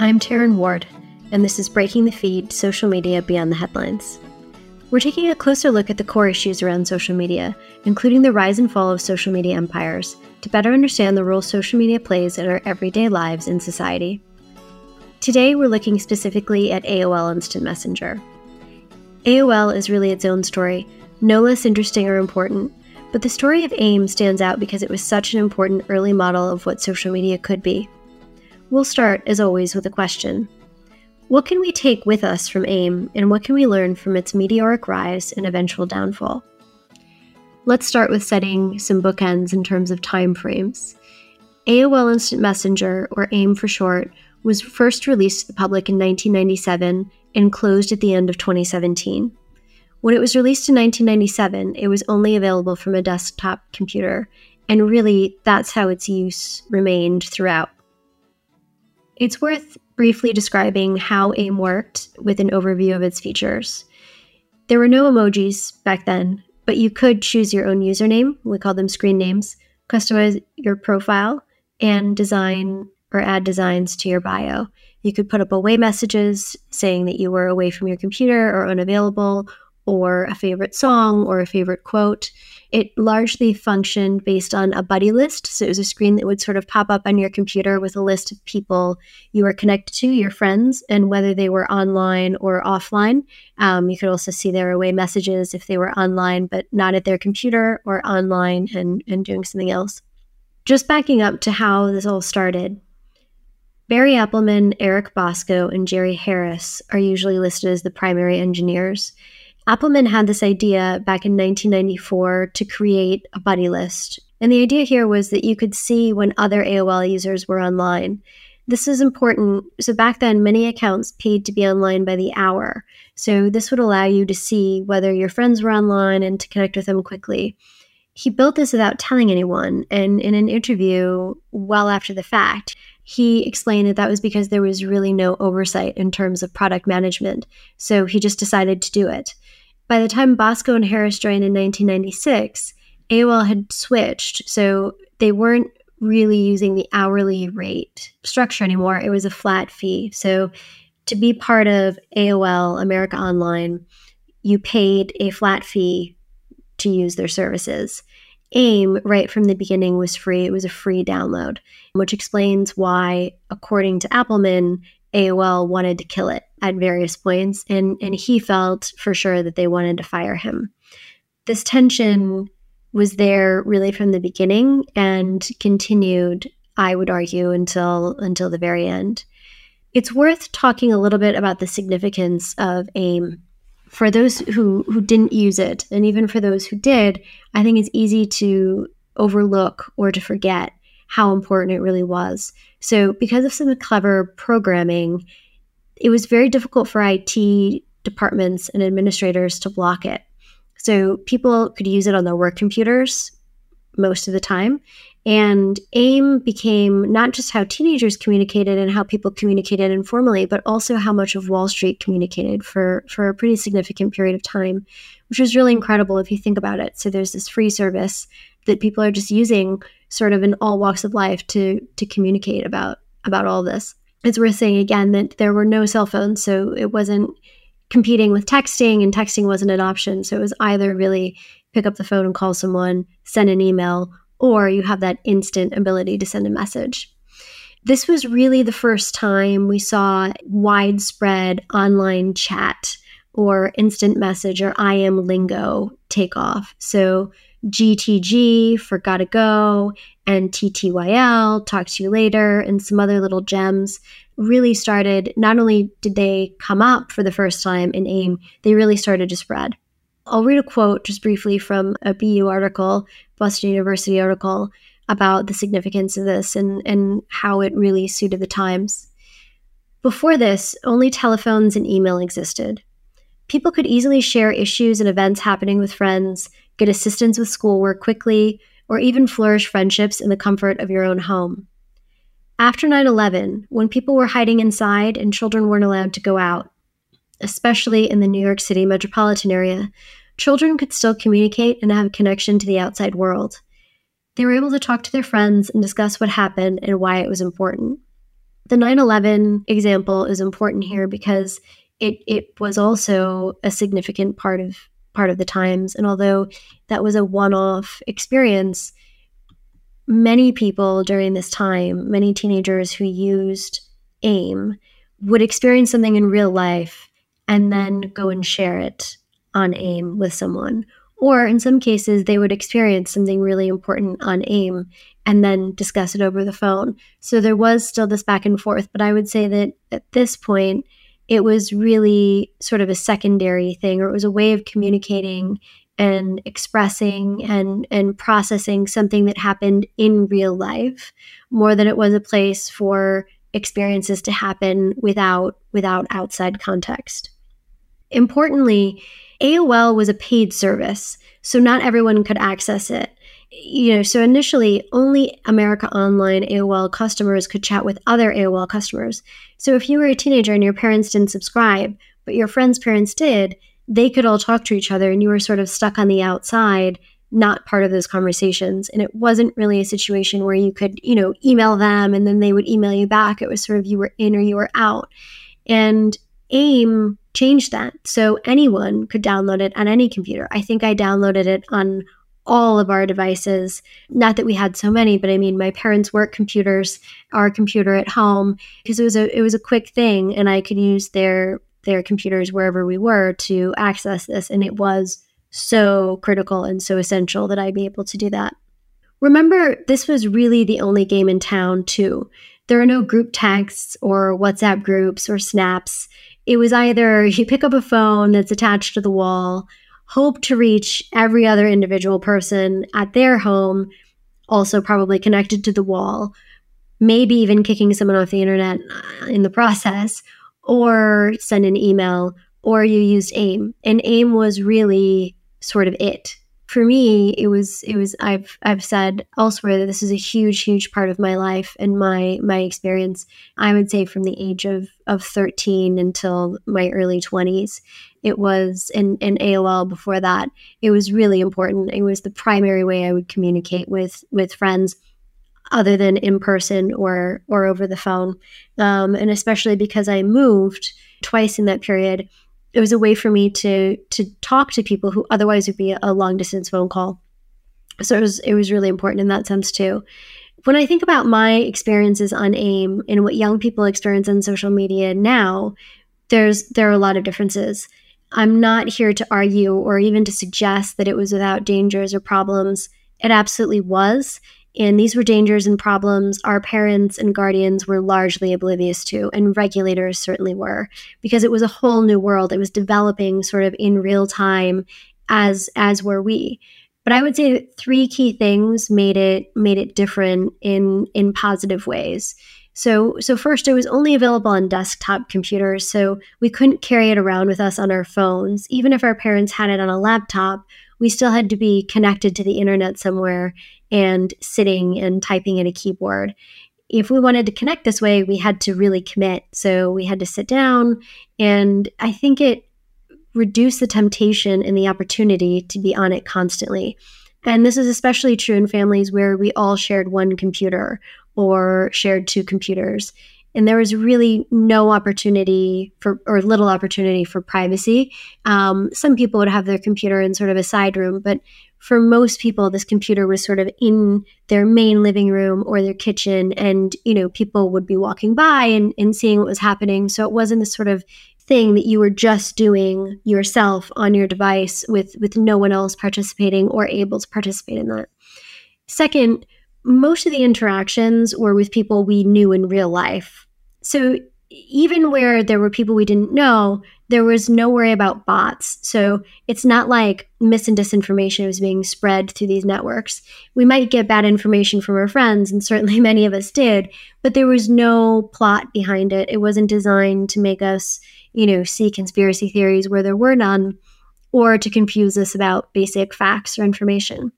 I'm Taryn Ward, and this is Breaking the Feed Social Media Beyond the Headlines. We're taking a closer look at the core issues around social media, including the rise and fall of social media empires, to better understand the role social media plays in our everyday lives in society. Today, we're looking specifically at AOL Instant Messenger. AOL is really its own story, no less interesting or important, but the story of AIM stands out because it was such an important early model of what social media could be. We'll start, as always, with a question What can we take with us from AIM, and what can we learn from its meteoric rise and eventual downfall? Let's start with setting some bookends in terms of time frames. AOL Instant Messenger, or AIM for short, was first released to the public in 1997 and closed at the end of 2017. When it was released in 1997, it was only available from a desktop computer, and really that's how its use remained throughout. It's worth briefly describing how AIM worked with an overview of its features. There were no emojis back then, but you could choose your own username, we call them screen names, customize your profile, and design or add designs to your bio. You could put up away messages saying that you were away from your computer or unavailable, or a favorite song or a favorite quote. It largely functioned based on a buddy list. So it was a screen that would sort of pop up on your computer with a list of people you were connected to, your friends, and whether they were online or offline. Um, you could also see their away messages if they were online but not at their computer or online and, and doing something else. Just backing up to how this all started. Barry Appelman, Eric Bosco, and Jerry Harris are usually listed as the primary engineers. Appelman had this idea back in 1994 to create a buddy list. And the idea here was that you could see when other AOL users were online. This is important. So, back then, many accounts paid to be online by the hour. So, this would allow you to see whether your friends were online and to connect with them quickly. He built this without telling anyone. And in an interview well after the fact, he explained that that was because there was really no oversight in terms of product management. So, he just decided to do it. By the time Bosco and Harris joined in 1996, AOL had switched. So they weren't really using the hourly rate structure anymore. It was a flat fee. So to be part of AOL America Online, you paid a flat fee to use their services. AIM, right from the beginning, was free. It was a free download, which explains why, according to Appelman, AOL wanted to kill it at various points, and, and he felt for sure that they wanted to fire him. This tension was there really from the beginning and continued, I would argue, until until the very end. It's worth talking a little bit about the significance of AIM. For those who, who didn't use it, and even for those who did, I think it's easy to overlook or to forget how important it really was. So, because of some clever programming, it was very difficult for IT departments and administrators to block it. So people could use it on their work computers most of the time. And AIM became not just how teenagers communicated and how people communicated informally, but also how much of Wall Street communicated for, for a pretty significant period of time, which was really incredible if you think about it. So there's this free service that people are just using sort of in all walks of life to to communicate about about all this it's worth saying again that there were no cell phones, so it wasn't competing with texting, and texting wasn't an option. So it was either really pick up the phone and call someone, send an email, or you have that instant ability to send a message. This was really the first time we saw widespread online chat or instant message or IM lingo take off. So GTG for Gotta Go and TTYL, Talk to You Later, and some other little gems really started. Not only did they come up for the first time in AIM, they really started to spread. I'll read a quote just briefly from a BU article, Boston University article, about the significance of this and, and how it really suited the times. Before this, only telephones and email existed. People could easily share issues and events happening with friends, get assistance with schoolwork quickly, or even flourish friendships in the comfort of your own home. After 9 11, when people were hiding inside and children weren't allowed to go out, especially in the New York City metropolitan area, children could still communicate and have a connection to the outside world. They were able to talk to their friends and discuss what happened and why it was important. The 9 11 example is important here because it, it was also a significant part of part of the times. And although that was a one off experience, many people during this time, many teenagers who used AIM, would experience something in real life and then go and share it on AIM with someone. Or in some cases, they would experience something really important on AIM and then discuss it over the phone. So there was still this back and forth. But I would say that at this point, it was really sort of a secondary thing, or it was a way of communicating and expressing and and processing something that happened in real life more than it was a place for experiences to happen without without outside context. Importantly, AOL was a paid service, so not everyone could access it. You know, so initially only America Online AOL customers could chat with other AOL customers. So if you were a teenager and your parents didn't subscribe, but your friends' parents did, they could all talk to each other and you were sort of stuck on the outside not part of those conversations. And it wasn't really a situation where you could you know email them and then they would email you back. It was sort of you were in or you were out. And aim changed that. So anyone could download it on any computer. I think i downloaded it on all of our devices not that we had so many but i mean my parents work computers our computer at home because it was a it was a quick thing and i could use their their computers wherever we were to access this and it was so critical and so essential that I'd be able to do that. Remember, this was really the only game in town, too. There are no group texts or WhatsApp groups or snaps. It was either you pick up a phone that's attached to the wall, hope to reach every other individual person at their home, also probably connected to the wall, maybe even kicking someone off the internet uh, in the process, or send an email, or you used AIM. And AIM was really sort of it. For me, it was it was I've I've said elsewhere that this is a huge huge part of my life and my my experience. I would say from the age of of 13 until my early 20s. It was in in AOL before that. It was really important. It was the primary way I would communicate with with friends other than in person or or over the phone. Um, and especially because I moved twice in that period, it was a way for me to to talk to people who otherwise would be a long distance phone call. So it was it was really important in that sense too. When I think about my experiences on AIM and what young people experience on social media now, there's there are a lot of differences. I'm not here to argue or even to suggest that it was without dangers or problems. It absolutely was. And these were dangers and problems our parents and guardians were largely oblivious to, and regulators certainly were, because it was a whole new world. It was developing sort of in real time, as as were we. But I would say three key things made it made it different in in positive ways. So, so first, it was only available on desktop computers, so we couldn't carry it around with us on our phones. Even if our parents had it on a laptop, we still had to be connected to the internet somewhere and sitting and typing in a keyboard. If we wanted to connect this way, we had to really commit. So we had to sit down, and I think it reduced the temptation and the opportunity to be on it constantly. And this is especially true in families where we all shared one computer or shared two computers. And there was really no opportunity for, or little opportunity for privacy. Um, some people would have their computer in sort of a side room, but for most people, this computer was sort of in their main living room or their kitchen, and you know, people would be walking by and, and seeing what was happening. So it wasn't this sort of thing that you were just doing yourself on your device with with no one else participating or able to participate in that. Second, most of the interactions were with people we knew in real life. So even where there were people we didn't know, there was no worry about bots. So it's not like mis and disinformation was being spread through these networks. We might get bad information from our friends, and certainly many of us did, but there was no plot behind it. It wasn't designed to make us, you know, see conspiracy theories where there were none or to confuse us about basic facts or information.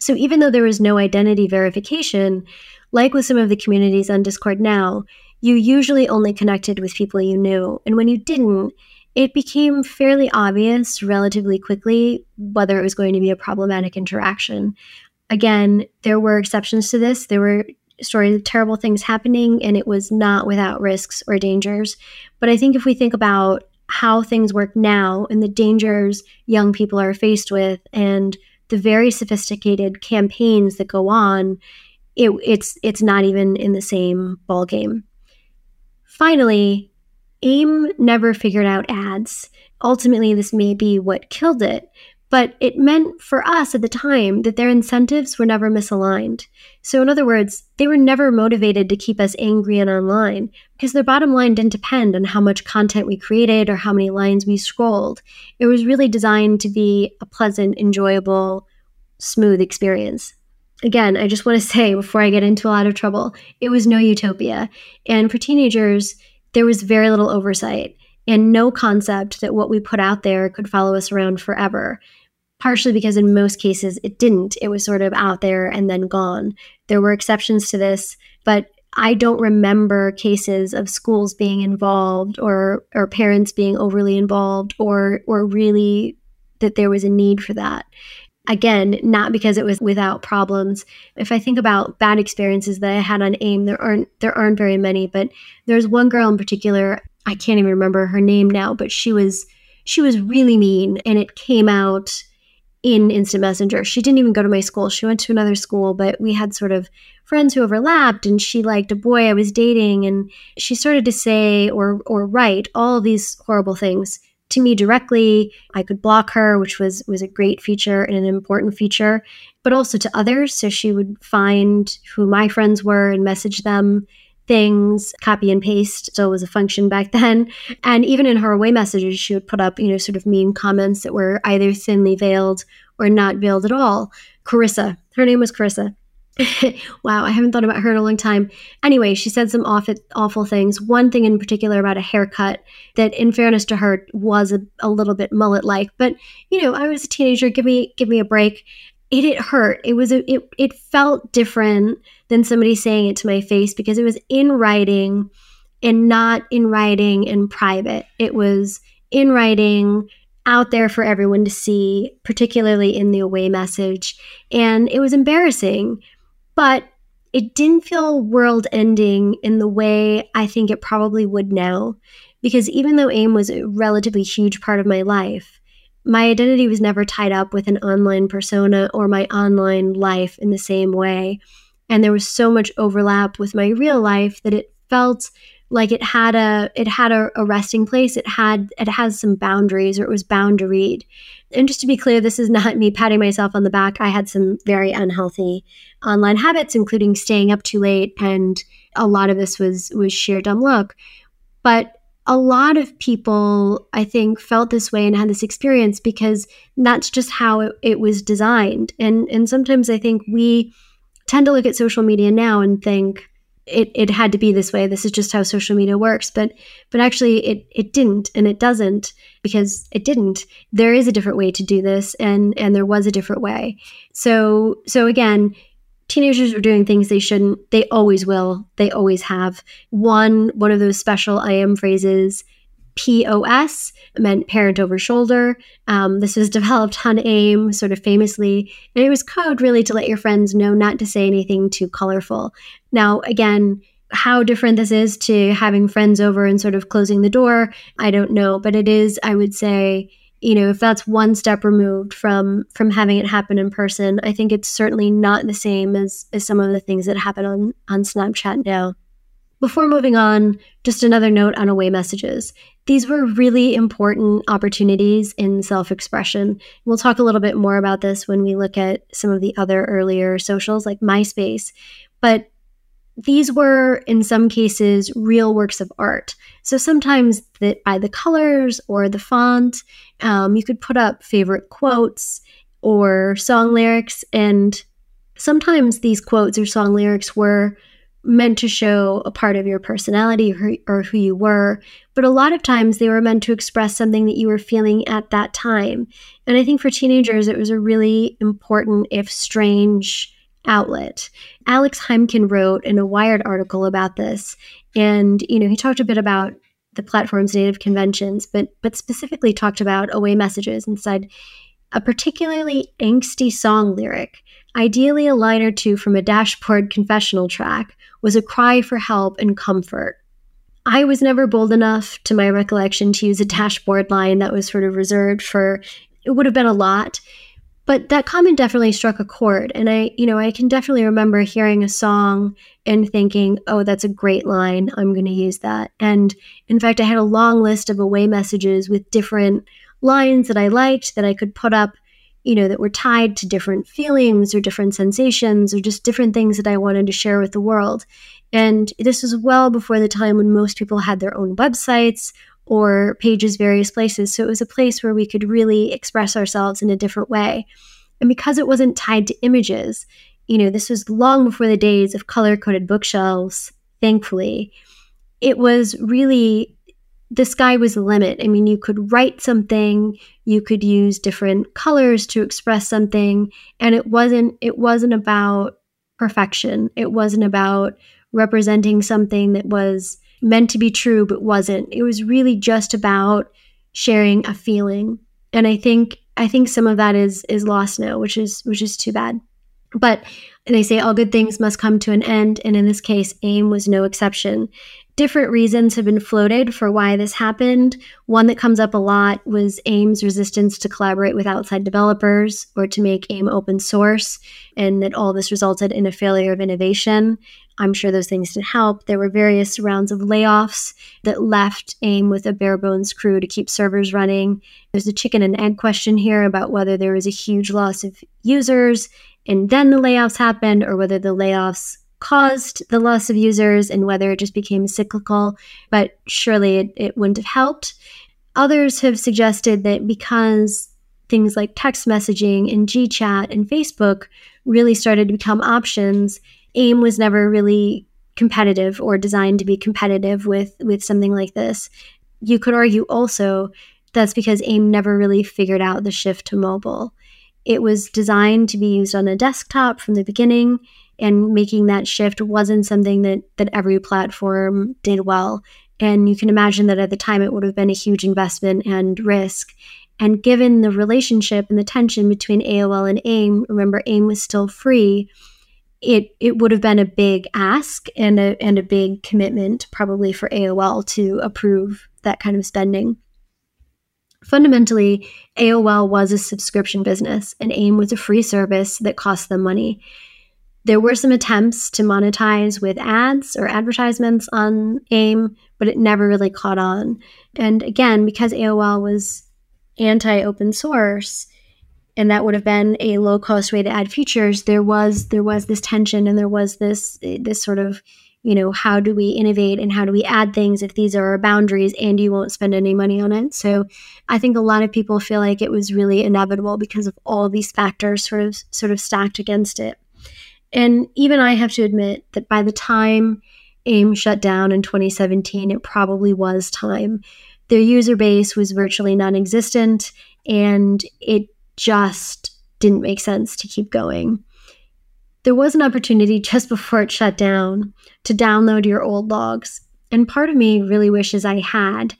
So even though there was no identity verification, like with some of the communities on Discord now, you usually only connected with people you knew. And when you didn't, it became fairly obvious relatively quickly whether it was going to be a problematic interaction. Again, there were exceptions to this. There were stories of terrible things happening, and it was not without risks or dangers. But I think if we think about how things work now and the dangers young people are faced with, and the very sophisticated campaigns that go on, it, it's it's not even in the same ballgame. Finally, AIM never figured out ads. Ultimately, this may be what killed it, but it meant for us at the time that their incentives were never misaligned. So, in other words, they were never motivated to keep us angry and online because their bottom line didn't depend on how much content we created or how many lines we scrolled. It was really designed to be a pleasant, enjoyable, smooth experience. Again, I just want to say before I get into a lot of trouble, it was no utopia. And for teenagers, there was very little oversight and no concept that what we put out there could follow us around forever partially because in most cases it didn't. It was sort of out there and then gone. There were exceptions to this, but I don't remember cases of schools being involved or or parents being overly involved or or really that there was a need for that. Again, not because it was without problems. If I think about bad experiences that I had on AIM, there aren't there aren't very many, but there's one girl in particular, I can't even remember her name now, but she was she was really mean and it came out in Instant Messenger. She didn't even go to my school. She went to another school, but we had sort of friends who overlapped and she liked a boy I was dating and she started to say or or write all these horrible things to me directly. I could block her, which was was a great feature and an important feature, but also to others. So she would find who my friends were and message them things, copy and paste still was a function back then. And even in her away messages, she would put up, you know, sort of mean comments that were either thinly veiled or not veiled at all. Carissa, her name was Carissa. wow, I haven't thought about her in a long time. Anyway, she said some awful, awful things. One thing in particular about a haircut that, in fairness to her, was a, a little bit mullet-like. But you know, I was a teenager. Give me, give me a break it, it hurt. It was a, it it felt different than somebody saying it to my face because it was in writing and not in writing in private. It was in writing out there for everyone to see, particularly in the away message. And it was embarrassing, but it didn't feel world ending in the way I think it probably would now. Because even though AIM was a relatively huge part of my life, my identity was never tied up with an online persona or my online life in the same way. And there was so much overlap with my real life that it felt like it had a it had a, a resting place. It had it has some boundaries or it was boundaried. And just to be clear, this is not me patting myself on the back. I had some very unhealthy online habits, including staying up too late, and a lot of this was was sheer dumb luck. But a lot of people, I think, felt this way and had this experience because that's just how it, it, was designed. And and sometimes I think we tend to look at social media now and think it, it had to be this way. This is just how social media works. But but actually it it didn't and it doesn't because it didn't. There is a different way to do this and and there was a different way. So so again, teenagers are doing things they shouldn't. They always will. They always have. One, one of those special IM phrases, POS, meant parent over shoulder. Um, this was developed on AIM sort of famously, and it was code really to let your friends know not to say anything too colorful. Now, again, how different this is to having friends over and sort of closing the door, I don't know, but it is, I would say, you know if that's one step removed from from having it happen in person i think it's certainly not the same as as some of the things that happen on on snapchat now before moving on just another note on away messages. These were really important opportunities in self-expression. We'll talk a little bit more about this when we look at some of the other earlier socials like myspace but these were in some cases real works of art. So sometimes by the colors or the font um, you could put up favorite quotes or song lyrics and sometimes these quotes or song lyrics were meant to show a part of your personality or, who you were but a lot of times they were meant to express something that you were feeling at that time and i think for teenagers it was a really important if strange outlet. Alex Heimkin wrote in a Wired article about this, and you know he talked a bit about the platform's native conventions, but but specifically talked about away messages and said, a particularly angsty song lyric, ideally a line or two from a dashboard confessional track, was a cry for help and comfort. I was never bold enough, to my recollection, to use a dashboard line that was sort of reserved for, it would have been a lot. But that comment definitely struck a chord. And I, you know, I can definitely remember hearing a song and thinking, oh, that's a great line. I'm going to use that. And in fact, I had a long list of away messages with different lines that I liked that I could put up, you know, that were tied to different feelings or different sensations or just different things that I wanted to share with the world. And this was well before the time when most people had their own websites or pages various places. So it was a place where we could really express ourselves in a different way. And because it wasn't tied to images, you know, this was long before the days of color coded bookshelves, thankfully. It was really the sky was the limit. I mean, you could write something, you could use different colors to express something, and it wasn't it wasn't about perfection. It wasn't about representing something that was meant to be true but wasn't. It was really just about sharing a feeling. And I think I think some of that is is lost now, which is which is too bad. But they say all good things must come to an end, and in this case, AIM was no exception different reasons have been floated for why this happened. One that comes up a lot was AIM's resistance to collaborate with outside developers or to make AIM open source, and that all this resulted in a failure of innovation. I'm sure those things didn't help. There were various rounds of layoffs that left AIM with a bare bones crew to keep servers running. There's a chicken and egg question here about whether there was a huge loss of users and then the layoffs happened, or whether the layoffs caused the loss of users and whether it just became cyclical, but surely it, it wouldn't have helped. Others have suggested that because things like text messaging and GChat and Facebook really started to become options, AIM was never really competitive or designed to be competitive with with something like this. You could argue also that's because AIM never really figured out the shift to mobile. It was designed to be used on a desktop from the beginning and making that shift wasn't something that that every platform did well. And you can imagine that at the time it would have been a huge investment and risk. And given the relationship and the tension between AOL and AIM remember AIM was still free it it would have been a big ask and a and a big commitment probably for AOL to approve that kind of spending. Fundamentally, AOL was a subscription business, and AIM was a free service that cost them money. There were some attempts to monetize with ads or advertisements on AIM, but it never really caught on. And again, because AOL was anti open source, and that would have been a low cost way to add features, there was there was this tension and there was this this sort of you know how do we innovate and how do we add things if these are our boundaries and you won't spend any money on it so i think a lot of people feel like it was really inevitable because of all these factors sort of sort of stacked against it and even I have to admit that by the time AIM shut down in 2017, it probably was time. Their user base was virtually non existent, and it just didn't make sense to keep going. There was an opportunity just before it shut down to download your old logs, and part of me really wishes I had,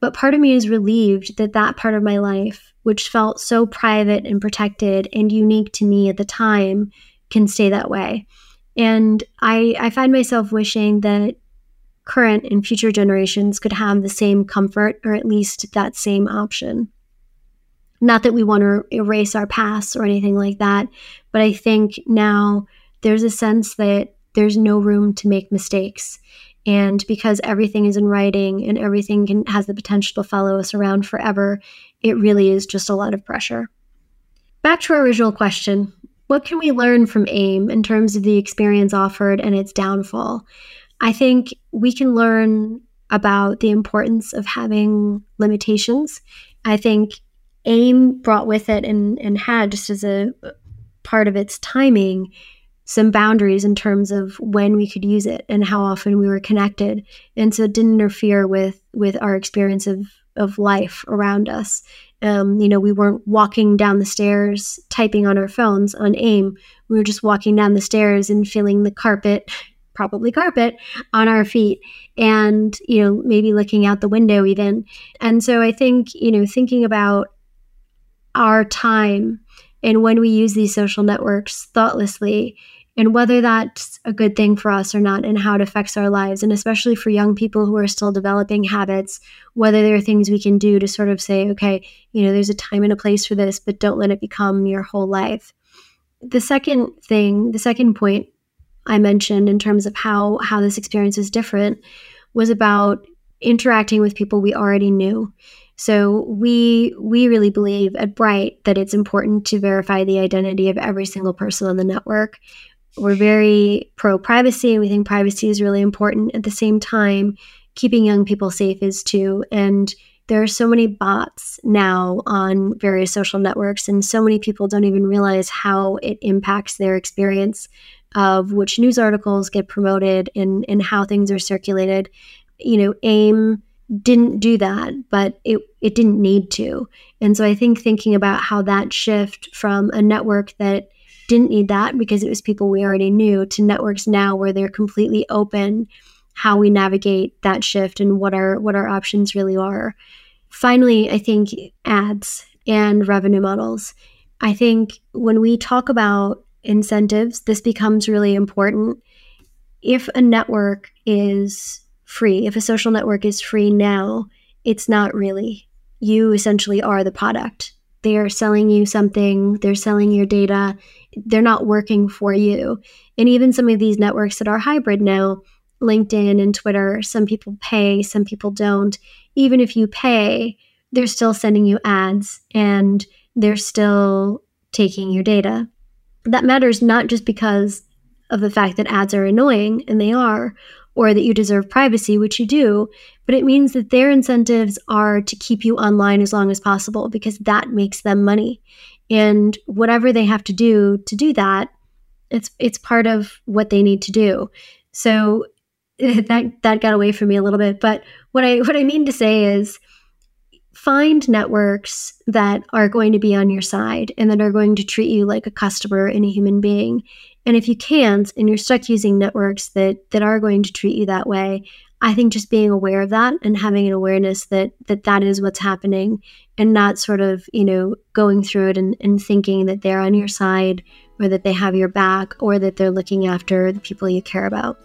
but part of me is relieved that that part of my life, which felt so private and protected and unique to me at the time, can stay that way. And I, I find myself wishing that current and future generations could have the same comfort or at least that same option. Not that we want to erase our past or anything like that, but I think now there's a sense that there's no room to make mistakes. And because everything is in writing and everything can, has the potential to follow us around forever, it really is just a lot of pressure. Back to our original question what can we learn from AIM in terms of the experience offered and its downfall? I think we can learn about the importance of having limitations. I think AIM brought with it and, and had just as a part of its timing some boundaries in terms of when we could use it and how often we were connected. And so it didn't interfere with with our experience of of life around us. Um, you know, we weren't walking down the stairs typing on our phones on AIM. We were just walking down the stairs and feeling the carpet, probably carpet, on our feet and, you know, maybe looking out the window even. And so I think, you know, thinking about our time and when we use these social networks thoughtlessly and whether that's a good thing for us or not and how it affects our lives and especially for young people who are still developing habits whether there are things we can do to sort of say okay you know there's a time and a place for this but don't let it become your whole life the second thing the second point i mentioned in terms of how how this experience is different was about interacting with people we already knew so we we really believe at Bright that it's important to verify the identity of every single person on the network. We're very pro privacy and we think privacy is really important. At the same time, keeping young people safe is too. And there are so many bots now on various social networks, and so many people don't even realize how it impacts their experience of which news articles get promoted and, and how things are circulated. You know, AIM didn't do that, but it, it didn't need to. And so I think thinking about how that shift from a network that didn't need that because it was people we already knew to networks now where they're completely open how we navigate that shift and what our what our options really are. Finally, I think ads and revenue models. I think when we talk about incentives, this becomes really important. If a network is free, if a social network is free now, it's not really. You essentially are the product. They are selling you something, they're selling your data, they're not working for you. And even some of these networks that are hybrid now, LinkedIn and Twitter, some people pay, some people don't. Even if you pay, they're still sending you ads and they're still taking your data. That matters not just because of the fact that ads are annoying, and they are, or that you deserve privacy, which you do, but it means that their incentives are to keep you online as long as possible because that makes them money. And whatever they have to do to do that, it's it's part of what they need to do. So that that got away from me a little bit, but what I what I mean to say is find networks that are going to be on your side and that are going to treat you like a customer and a human being and if you can't and you're stuck using networks that that are going to treat you that way, I think just being aware of that and having an awareness that that that is what's happening and not sort of, you know, going through it and, and thinking that they're on your side or that they have your back or that they're looking after the people you care about.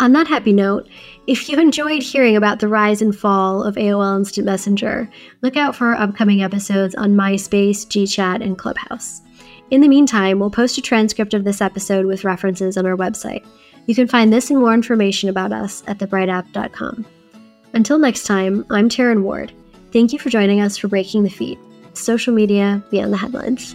On that happy note, if you enjoyed hearing about the rise and fall of AOL Instant Messenger, look out for our upcoming episodes on MySpace, GChat, and Clubhouse. In the meantime, we'll post a transcript of this episode with references on our website. You can find this and more information about us at thebrightapp.com. Until next time, I'm Taryn Ward. Thank you for joining us for Breaking the Feed, social media beyond the headlines.